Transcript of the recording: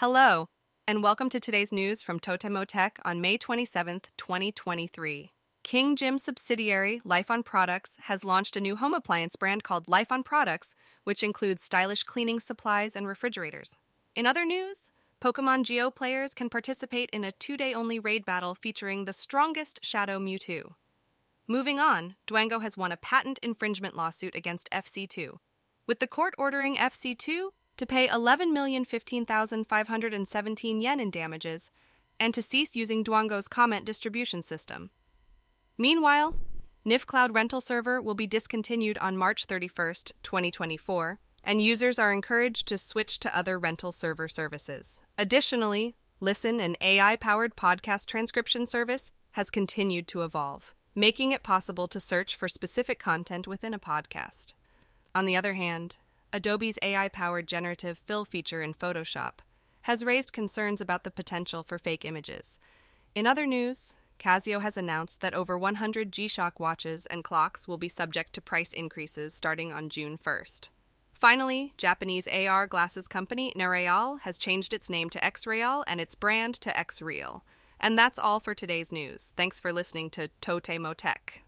Hello, and welcome to today's news from Totemo Tech on May 27th, 2023. King Jim subsidiary Life on Products has launched a new home appliance brand called Life on Products, which includes stylish cleaning supplies and refrigerators. In other news, Pokemon Go players can participate in a two day only raid battle featuring the strongest Shadow Mewtwo. Moving on, Dwango has won a patent infringement lawsuit against FC2, with the court ordering FC2 to pay 11,015,517 yen in damages and to cease using Dwango's comment distribution system. Meanwhile, NIF Cloud Rental Server will be discontinued on March 31st, 2024, and users are encouraged to switch to other rental server services. Additionally, Listen, an AI powered podcast transcription service, has continued to evolve, making it possible to search for specific content within a podcast. On the other hand, Adobe's AI powered generative fill feature in Photoshop has raised concerns about the potential for fake images. In other news, Casio has announced that over 100 G Shock watches and clocks will be subject to price increases starting on June 1st. Finally, Japanese AR glasses company Nreal has changed its name to X-Real and its brand to X-Real. And that's all for today's news. Thanks for listening to Totemo Tech.